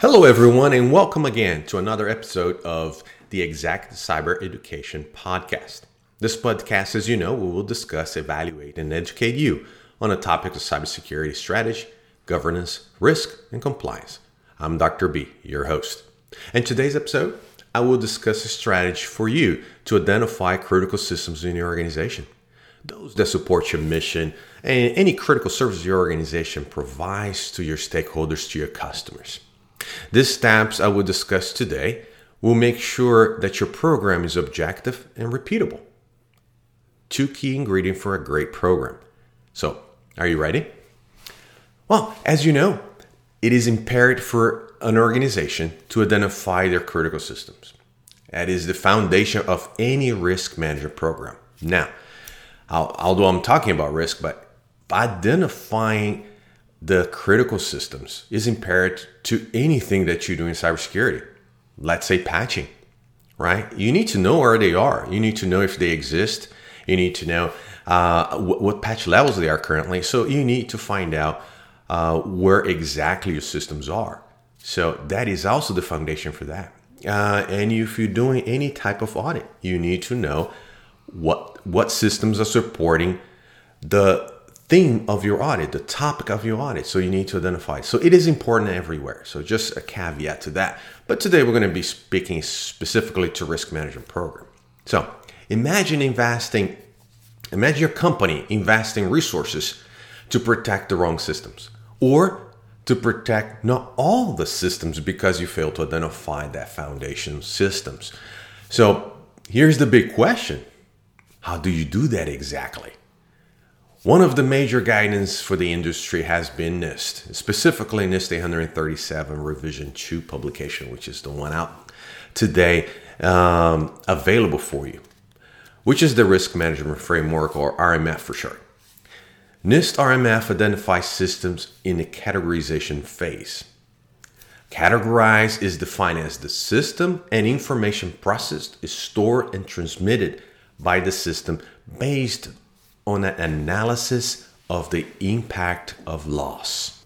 Hello, everyone, and welcome again to another episode of the Exact Cyber Education Podcast. This podcast, as you know, we will discuss, evaluate, and educate you on the topic of cybersecurity strategy, governance, risk, and compliance. I'm Dr. B, your host. In today's episode, I will discuss a strategy for you to identify critical systems in your organization, those that support your mission, and any critical services your organization provides to your stakeholders, to your customers. These steps I will discuss today will make sure that your program is objective and repeatable. Two key ingredients for a great program. So, are you ready? Well, as you know, it is imperative for an organization to identify their critical systems. That is the foundation of any risk management program. Now, although I'm talking about risk, but identifying the critical systems is imperative to anything that you do in cybersecurity. Let's say patching, right? You need to know where they are. You need to know if they exist. You need to know uh, what, what, patch levels they are currently. So you need to find out uh, where exactly your systems are. So that is also the foundation for that. Uh, and if you're doing any type of audit, you need to know what what systems are supporting the theme of your audit, the topic of your audit. So you need to identify. So it is important everywhere. So just a caveat to that. But today we're going to be speaking specifically to risk management program. So imagine investing, imagine your company investing resources to protect the wrong systems or to protect not all the systems because you failed to identify that foundation systems. So here's the big question. How do you do that exactly? One of the major guidance for the industry has been NIST, specifically NIST 837 Revision 2 publication, which is the one out today um, available for you, which is the Risk Management Framework or RMF for short. NIST RMF identifies systems in the categorization phase. Categorize is defined as the system and information processed is stored and transmitted by the system based on an analysis of the impact of loss.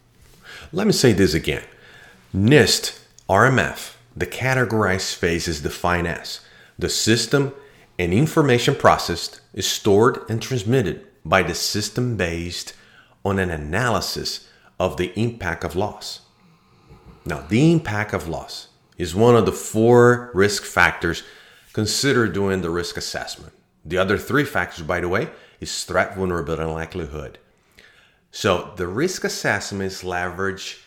Let me say this again. NIST RMF, the categorized phase is defined as the system and information processed is stored and transmitted by the system based on an analysis of the impact of loss. Now, the impact of loss is one of the four risk factors considered during the risk assessment. The other three factors, by the way, is threat, vulnerability, and likelihood. So the risk assessment is leveraged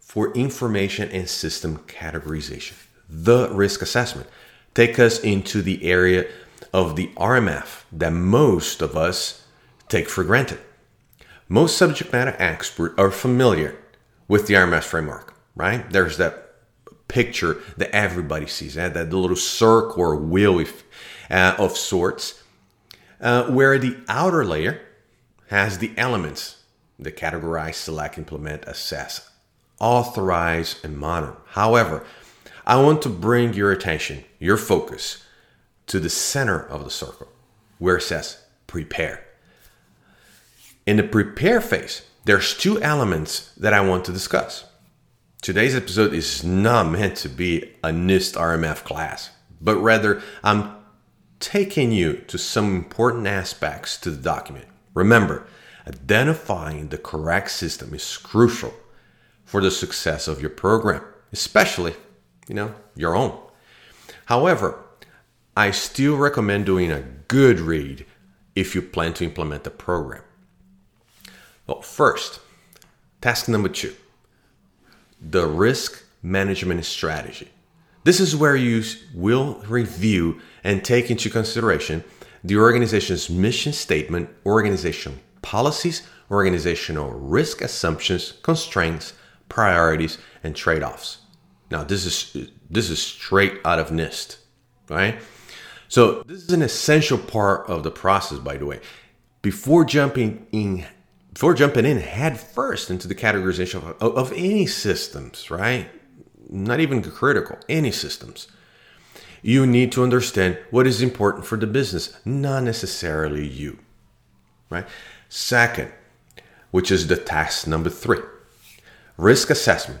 for information and system categorization. The risk assessment take us into the area of the RMF that most of us take for granted. Most subject matter experts are familiar with the RMF framework, right? There's that picture that everybody sees, that little circle or wheel uh, of sorts uh, where the outer layer has the elements the categorize, select, implement, assess, authorize, and monitor. However, I want to bring your attention, your focus, to the center of the circle where it says prepare. In the prepare phase, there's two elements that I want to discuss. Today's episode is not meant to be a NIST RMF class, but rather I'm taking you to some important aspects to the document. Remember, identifying the correct system is crucial for the success of your program, especially, you know, your own. However, I still recommend doing a good read if you plan to implement the program. Well, first, task number two the risk management strategy. This is where you will review and take into consideration the organization's mission statement, organizational policies, organizational risk assumptions, constraints, priorities, and trade-offs. Now, this is this is straight out of NIST, right? So this is an essential part of the process, by the way. Before jumping in, before jumping in head first into the categorization of, of any systems, right? Not even critical, any systems. You need to understand what is important for the business, not necessarily you. Right? Second, which is the task number three risk assessment.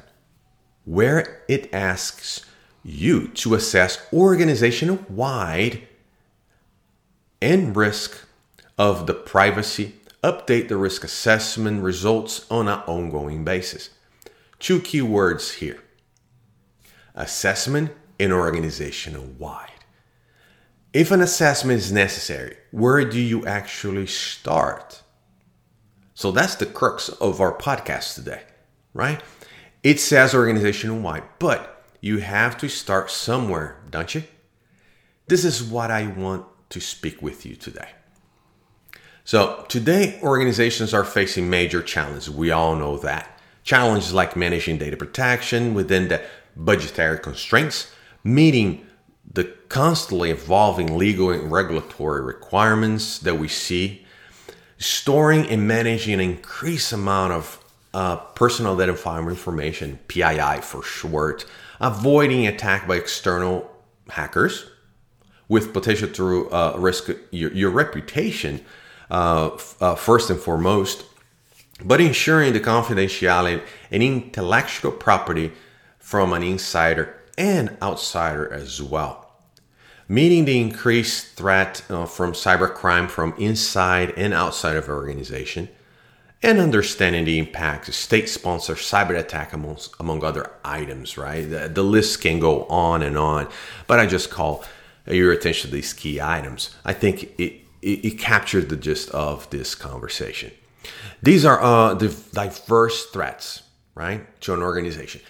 where it asks you to assess organization wide and risk of the privacy, update the risk assessment results on an ongoing basis. Two key words here assessment and organizational wide. If an assessment is necessary, where do you actually start? So that's the crux of our podcast today, right? It says organizational wide, but you have to start somewhere, don't you? This is what I want to speak with you today. So, today, organizations are facing major challenges. We all know that. Challenges like managing data protection within the budgetary constraints, meeting the constantly evolving legal and regulatory requirements that we see, storing and managing an increased amount of uh, personal identifying information, PII for short, avoiding attack by external hackers with potential to uh, risk your, your reputation uh, uh, first and foremost, but ensuring the confidentiality and intellectual property from an insider and outsider as well. Meeting the increased threat uh, from cybercrime from inside and outside of an organization, and understanding the impact of state-sponsored cyber attack among, among other items, right? The, the list can go on and on, but I just call your attention to these key items. I think it, it, it captured the gist of this conversation. These are uh, the diverse threats, right, to an organization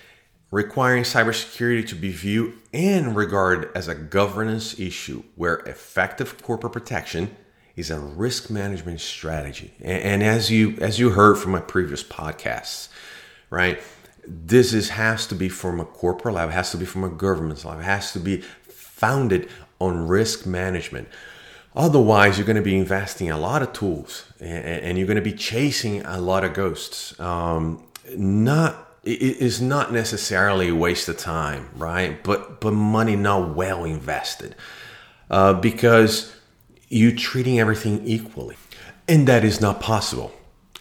requiring cybersecurity to be viewed and regarded as a governance issue where effective corporate protection is a risk management strategy. And, and, as you as you heard from my previous podcasts, right? This is has to be from a corporate level, has to be from a government level, has to be founded on risk management. Otherwise, you're going to be investing a lot of tools and, and you're going to be chasing a lot of ghosts. Um, not is not necessarily a waste of time, right? But but money not well invested, uh, because you treating everything equally, and that is not possible.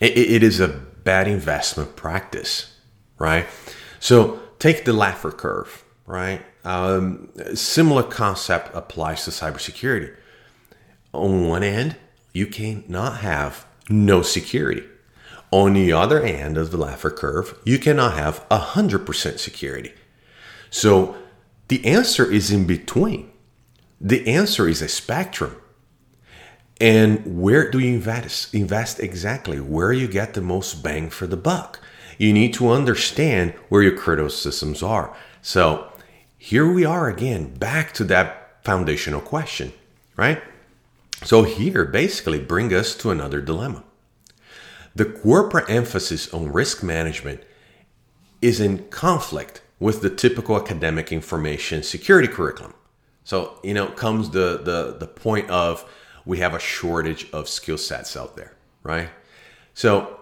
it, it is a bad investment practice, right? So take the Laffer curve, right? Um, similar concept applies to cybersecurity. On one end, you cannot have no security on the other end of the Laffer curve, you cannot have 100% security. So the answer is in between. The answer is a spectrum. And where do you invest? Invest exactly where you get the most bang for the buck. You need to understand where your critical systems are. So here we are again, back to that foundational question, right? So here basically bring us to another dilemma. The corporate emphasis on risk management is in conflict with the typical academic information security curriculum. So, you know, comes the, the, the point of we have a shortage of skill sets out there, right? So,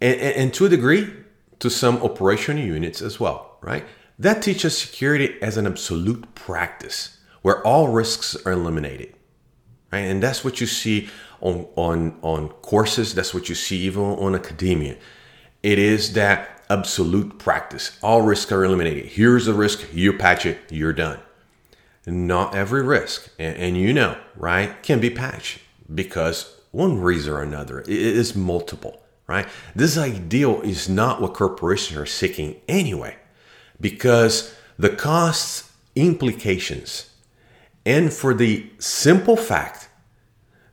and, and to a degree, to some operational units as well, right? That teaches security as an absolute practice where all risks are eliminated, right? And that's what you see on on on courses. That's what you see even on academia. It is that absolute practice. All risks are eliminated. Here's the risk. You patch it. You're done. Not every risk, and, and you know, right, can be patched because one reason or another it is multiple. Right. This ideal is not what corporations are seeking anyway, because the costs implications and for the simple fact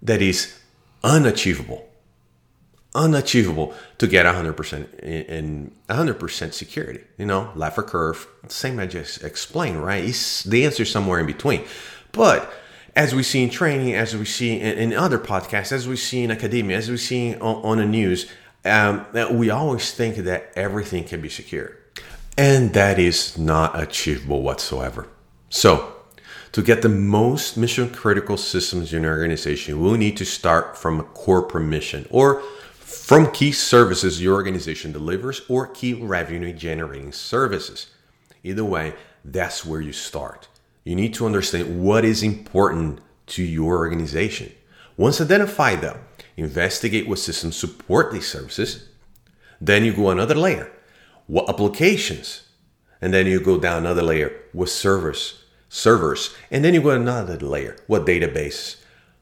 that is unachievable. Unachievable to get 100% in, 100% security you know Laffer curve same I just explained right? It's, the answer is somewhere in between. But as we see in training as we see in, in other podcasts as we see in academia as we see on, on the news um, we always think that everything can be secure. And that is not achievable whatsoever. So to get the most mission critical systems in your organization, we'll need to start from a corporate mission or from key services your organization delivers or key revenue generating services. Either way, that's where you start. You need to understand what is important to your organization. Once identified, though, investigate what systems support these services. Then you go another layer. What applications And then you go down another layer with servers, servers, and then you go another layer. What database,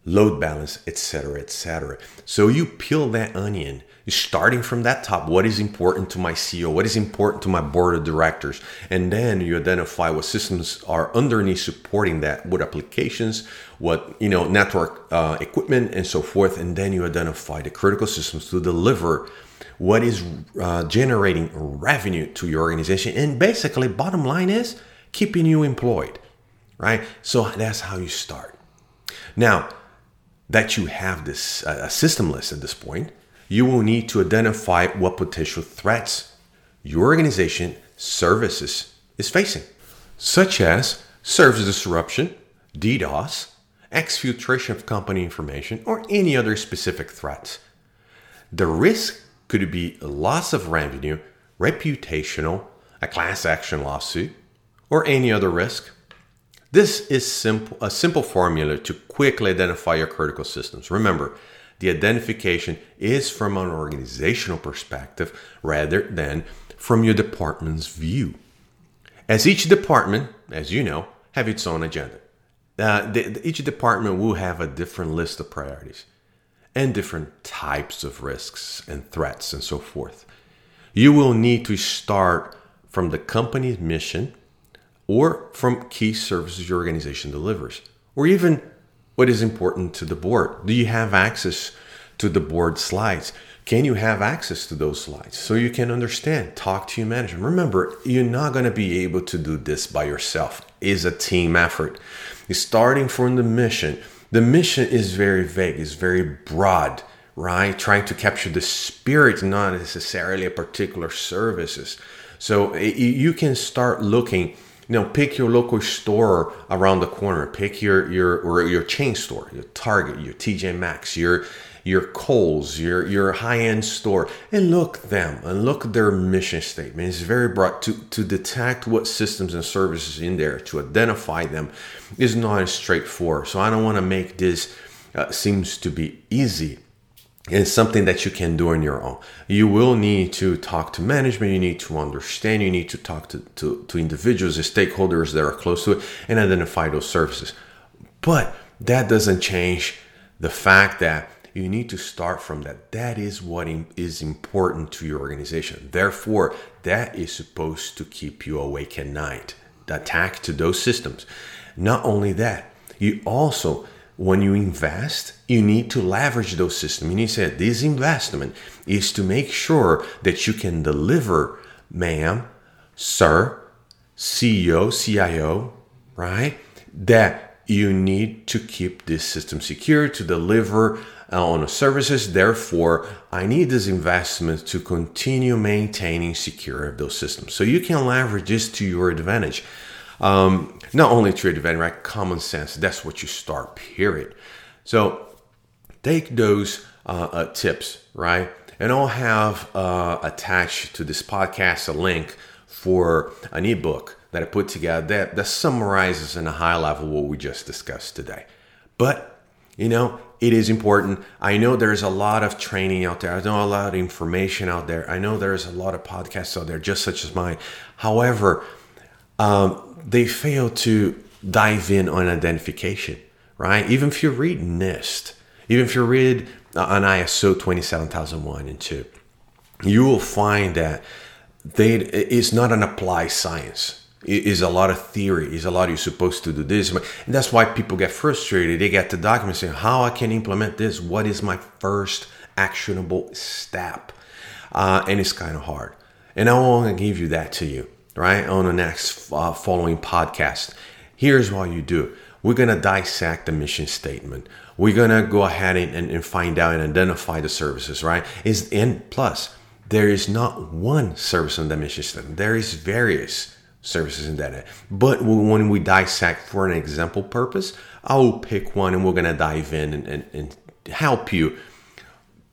load balance, etc., etc. So you peel that onion. Starting from that top. What is important to my ceo what is important to my board of directors? And then you identify what systems are underneath supporting that what applications what you know network uh, equipment and so forth. And then you identify the critical systems to deliver what is uh, generating revenue to your organization. And basically bottom line is keeping you employed right so that's how you start now that you have this uh, system list at this point you will need to identify what potential threats your organization services is facing, such as service disruption, DDoS, exfiltration of company information, or any other specific threats. The risk could be loss of revenue, reputational, a class action lawsuit, or any other risk. This is simple, a simple formula to quickly identify your critical systems. Remember, the identification is from an organizational perspective rather than from your department's view. As each department, as you know, have its own agenda. Uh, the, the, each department will have a different list of priorities and different types of risks and threats and so forth. You will need to start from the company's mission or from key services your organization delivers, or even what is important to the board? Do you have access to the board slides? Can you have access to those slides so you can understand? Talk to your manager. Remember, you're not going to be able to do this by yourself. It's a team effort. It's starting from the mission. The mission is very vague, it's very broad, right? Trying to capture the spirit, not necessarily a particular services. So eh, you can start looking you know pick your local store around the corner pick your your or your chain store your target your tj maxx your your Kohl's, your your high-end store, and look them and look their mission statement. It's very broad to to detect what systems and services in there to identify them is not as straightforward. So I don't want to make this uh, seems to be easy it's something that you can do on your own. You will need to talk to management, you need to understand, you need to talk to, to, to individuals and stakeholders that are close to it and identify those services. But that doesn't change the fact that you need to start from that. That is what is important to your organization. Therefore, that is supposed to keep you awake at night. The attack to those systems. Not only that, you also when you invest, you need to leverage those systems. You need to say this investment is to make sure that you can deliver, ma'am, sir, CEO, CIO, right? That you need to keep this system secure to deliver uh, on services. Therefore, I need this investment to continue maintaining secure of those systems. So you can leverage this to your advantage. Um, not only trade event, right? Common sense. That's what you start, period. So take those uh, uh, tips, right? And I'll have uh, attached to this podcast a link for an ebook that I put together that, that summarizes in a high level what we just discussed today. But, you know, it is important. I know there's a lot of training out there. I know a lot of information out there. I know there's a lot of podcasts out there, just such as mine. However, um, they fail to dive in on identification, right? Even if you read NIST, even if you read on ISO 27001 and 2, you will find that they it's not an applied science. It is a lot of theory. It's a lot you're supposed to do this. And that's why people get frustrated. They get the document saying, how I can implement this? What is my first actionable step? Uh, and it's kind of hard. And I want to give you that to you right? On the next uh, following podcast. Here's what you do. We're going to dissect the mission statement. We're going to go ahead and, and, and, find out and identify the services, right? Is and plus, there is not one service on the mission statement. There is various services in that. But when we dissect for an example purpose, I'll pick one and we're going to dive in and, and, and help you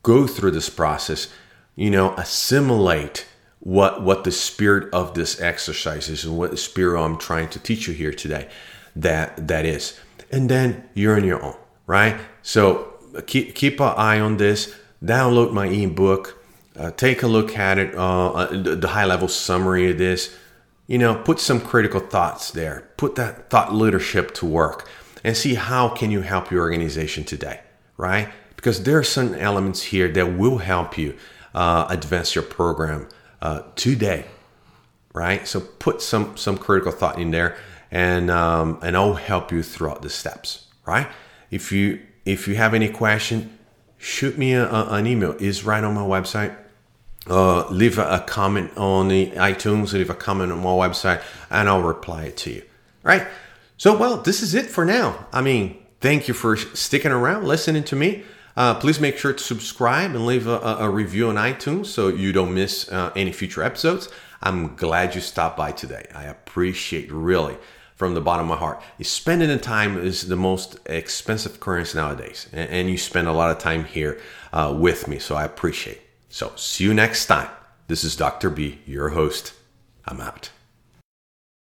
go through this process, you know, assimilate what what the spirit of this exercise is and what the spirit I'm trying to teach you here today that that is. And then you're on your own, right? So keep keep an eye on this. Download my ebook. Uh, take a look at it. Uh, uh the high level summary of this. you know, put some critical thoughts there. Put that thought leadership to work and see how can you help your organization today, right? Because there are certain elements here that will help you uh, advance your program uh, today, right? So put some some critical thought in there, and um, and I'll help you throughout the steps, right? If you if you have any question, shoot me a, a, an email. is right on my website. Uh, leave a, a, comment on the iTunes, leave a comment on my website, and I'll reply it to you. Right? So, well, this is it for now. I mean, thank you for sticking around, listening to me. Uh, please make sure to subscribe and leave a, a, review on iTunes so you don't miss uh, any future episodes. I'm glad you stopped by today. I appreciate really from the bottom of my heart. Spending the time is the most expensive currency nowadays, and, and you spend a lot of time here uh, with me, so I appreciate. So see you next time. This is Dr. B, your host. I'm out.